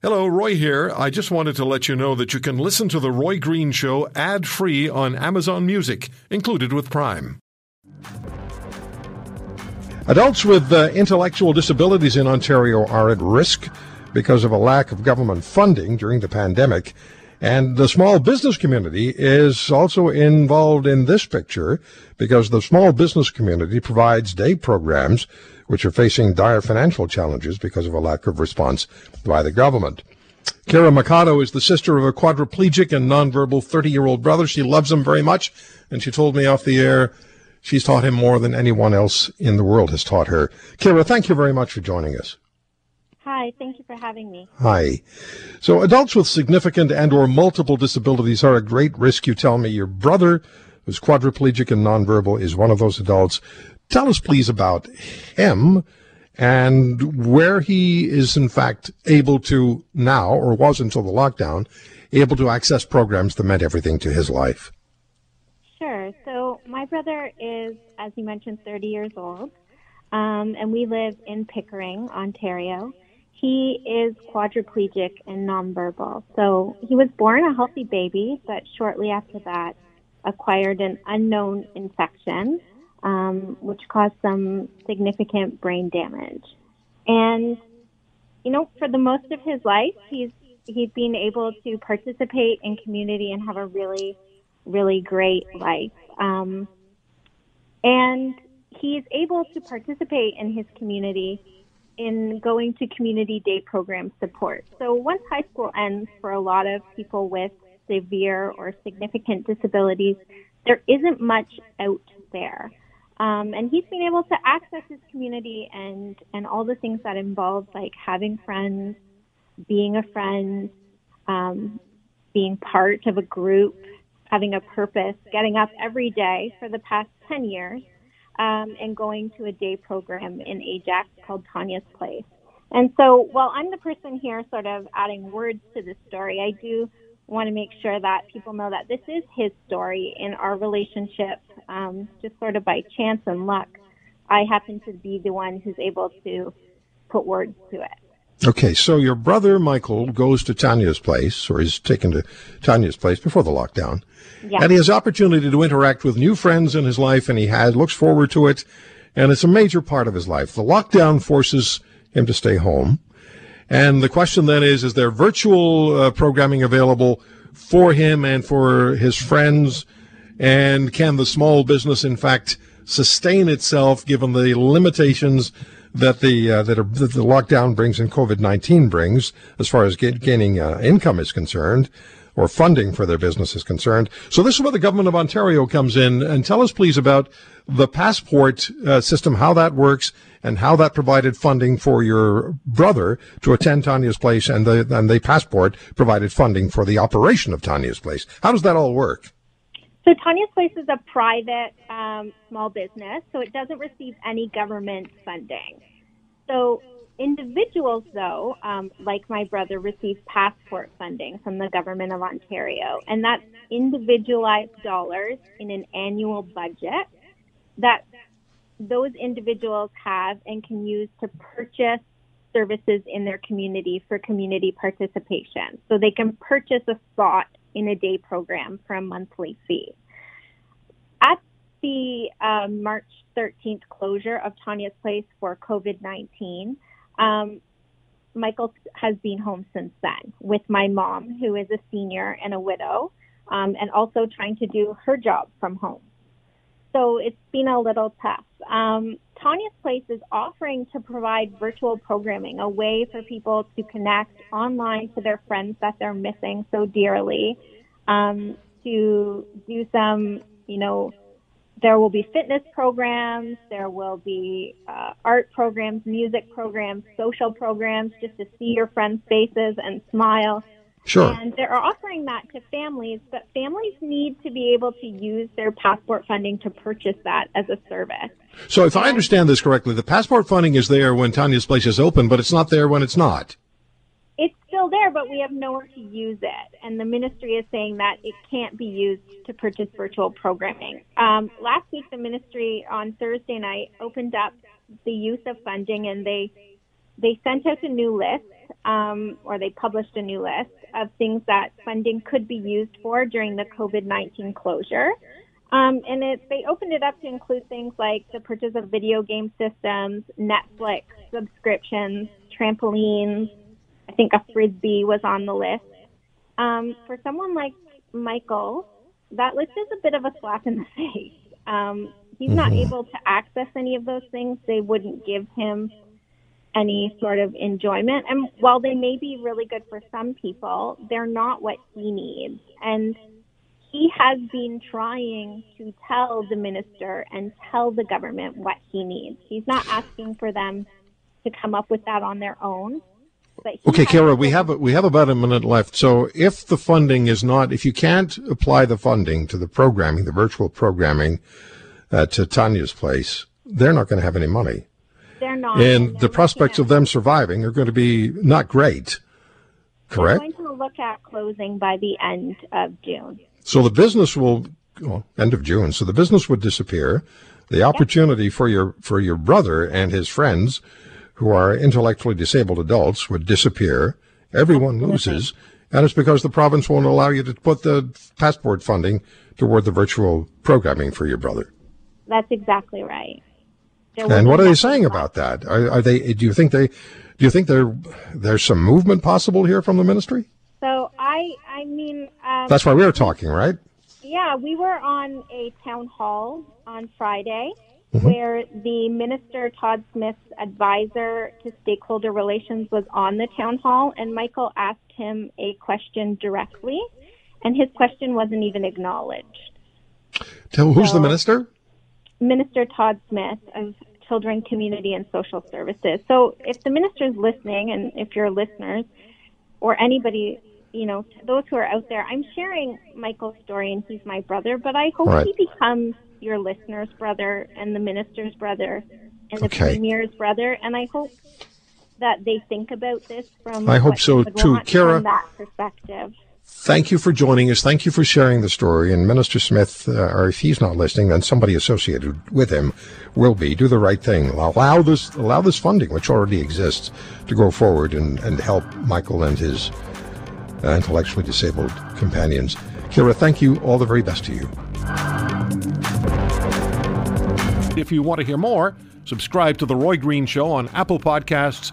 Hello, Roy here. I just wanted to let you know that you can listen to The Roy Green Show ad free on Amazon Music, included with Prime. Adults with uh, intellectual disabilities in Ontario are at risk because of a lack of government funding during the pandemic. And the small business community is also involved in this picture because the small business community provides day programs which are facing dire financial challenges because of a lack of response by the government. Kira Mikado is the sister of a quadriplegic and nonverbal 30 year old brother. She loves him very much, and she told me off the air she's taught him more than anyone else in the world has taught her. Kira, thank you very much for joining us. Hi, thank you for having me. Hi. So adults with significant and or multiple disabilities are at great risk, you tell me. Your brother, who's quadriplegic and nonverbal, is one of those adults. Tell us, please, about him and where he is, in fact, able to now, or was until the lockdown, able to access programs that meant everything to his life. Sure. So, my brother is, as you mentioned, 30 years old, um, and we live in Pickering, Ontario. He is quadriplegic and nonverbal. So, he was born a healthy baby, but shortly after that, acquired an unknown infection um, which caused some significant brain damage. And, you know, for the most of his life, he's, he's been able to participate in community and have a really, really great life. Um, and he's able to participate in his community in going to community day program support. So once high school ends for a lot of people with severe or significant disabilities, there isn't much out there. Um, and he's been able to access his community and, and all the things that involve like having friends, being a friend, um, being part of a group, having a purpose, getting up every day for the past 10 years, um, and going to a day program in Ajax called Tanya's Place. And so while I'm the person here sort of adding words to the story, I do want to make sure that people know that this is his story in our relationship, um, just sort of by chance and luck. I happen to be the one who's able to put words to it. Okay, so your brother Michael goes to Tanya's place, or is taken to Tanya's place before the lockdown, yeah. and he has opportunity to interact with new friends in his life, and he has looks forward to it, and it's a major part of his life. The lockdown forces him to stay home. And the question then is, is there virtual uh, programming available for him and for his friends? And can the small business, in fact, sustain itself given the limitations that the uh, that, are, that, the lockdown brings and COVID nineteen brings, as far as get, gaining uh, income is concerned, or funding for their business is concerned? So this is where the government of Ontario comes in. And tell us, please, about the passport uh, system, how that works, and how that provided funding for your brother to attend Tanya's place, and the and the passport provided funding for the operation of Tanya's place. How does that all work? So Tanya's Place is a private um, small business, so it doesn't receive any government funding. So individuals, though, um, like my brother, receive passport funding from the government of Ontario, and that's individualized dollars in an annual budget that those individuals have and can use to purchase services in their community for community participation. So they can purchase a spot in a day program for a monthly fee. At the um, March 13th closure of Tanya's Place for COVID 19, um, Michael has been home since then with my mom, who is a senior and a widow, um, and also trying to do her job from home so it's been a little tough. Um, Tanya's Place is offering to provide virtual programming, a way for people to connect online to their friends that they're missing so dearly, um, to do some, you know, there will be fitness programs, there will be uh, art programs, music programs, social programs, just to see your friends' faces and smile. Sure. And they're offering that to families, but families need to be able to use their passport funding to purchase that as a service. So if I understand this correctly, the passport funding is there when Tanya's place is open, but it's not there when it's not. It's still there, but we have nowhere to use it. And the ministry is saying that it can't be used to purchase virtual programming. Um, last week, the ministry on Thursday night opened up the use of funding and they they sent out a new list um, or they published a new list of things that funding could be used for during the COVID 19 closure. Um, and it, they opened it up to include things like the purchase of video game systems, Netflix subscriptions, trampolines. I think a frisbee was on the list. Um, for someone like Michael, that list is a bit of a slap in the face. Um, he's mm-hmm. not able to access any of those things. They wouldn't give him any sort of enjoyment. And while they may be really good for some people, they're not what he needs. And he has been trying to tell the minister and tell the government what he needs. He's not asking for them to come up with that on their own. Okay, Kara, we have we have about a minute left. So, if the funding is not, if you can't apply the funding to the programming, the virtual programming, uh, to Tanya's place, they're not going to have any money. They're not, and, and the prospects of them surviving are going to be not great. Correct. They're going to look at closing by the end of June. So the business will well, end of June. So the business would disappear. The opportunity for your for your brother and his friends, who are intellectually disabled adults, would disappear. Everyone loses, and it's because the province won't allow you to put the passport funding toward the virtual programming for your brother. That's exactly right. And what are they saying about that? Are, are, they? Do you think they? Do you think there there's some movement possible here from the ministry? So I I mean um, that's why we were talking, right? Yeah, we were on a town hall on Friday mm-hmm. where the minister Todd Smith's advisor to stakeholder relations was on the town hall, and Michael asked him a question directly, and his question wasn't even acknowledged. Tell who's so, the minister? Minister Todd Smith of Children, Community, and Social Services. So if the minister is listening, and if you're listeners, or anybody, you know, those who are out there, I'm sharing Michael's story, and he's my brother, but I hope right. he becomes your listener's brother and the minister's brother and the okay. premier's brother, and I hope that they think about this from I hope so too, Kara. that perspective. Thank you for joining us. Thank you for sharing the story. And Minister Smith, uh, or if he's not listening, then somebody associated with him will be. Do the right thing. Allow this, allow this funding, which already exists, to go forward and, and help Michael and his uh, intellectually disabled companions. Kira, thank you. All the very best to you. If you want to hear more, subscribe to The Roy Green Show on Apple Podcasts,